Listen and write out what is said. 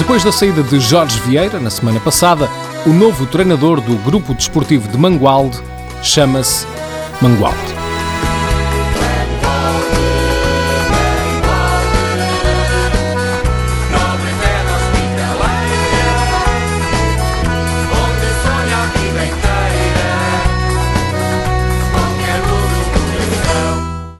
Depois da saída de Jorge Vieira, na semana passada, o novo treinador do Grupo Desportivo de Mangualde chama-se Mangualde.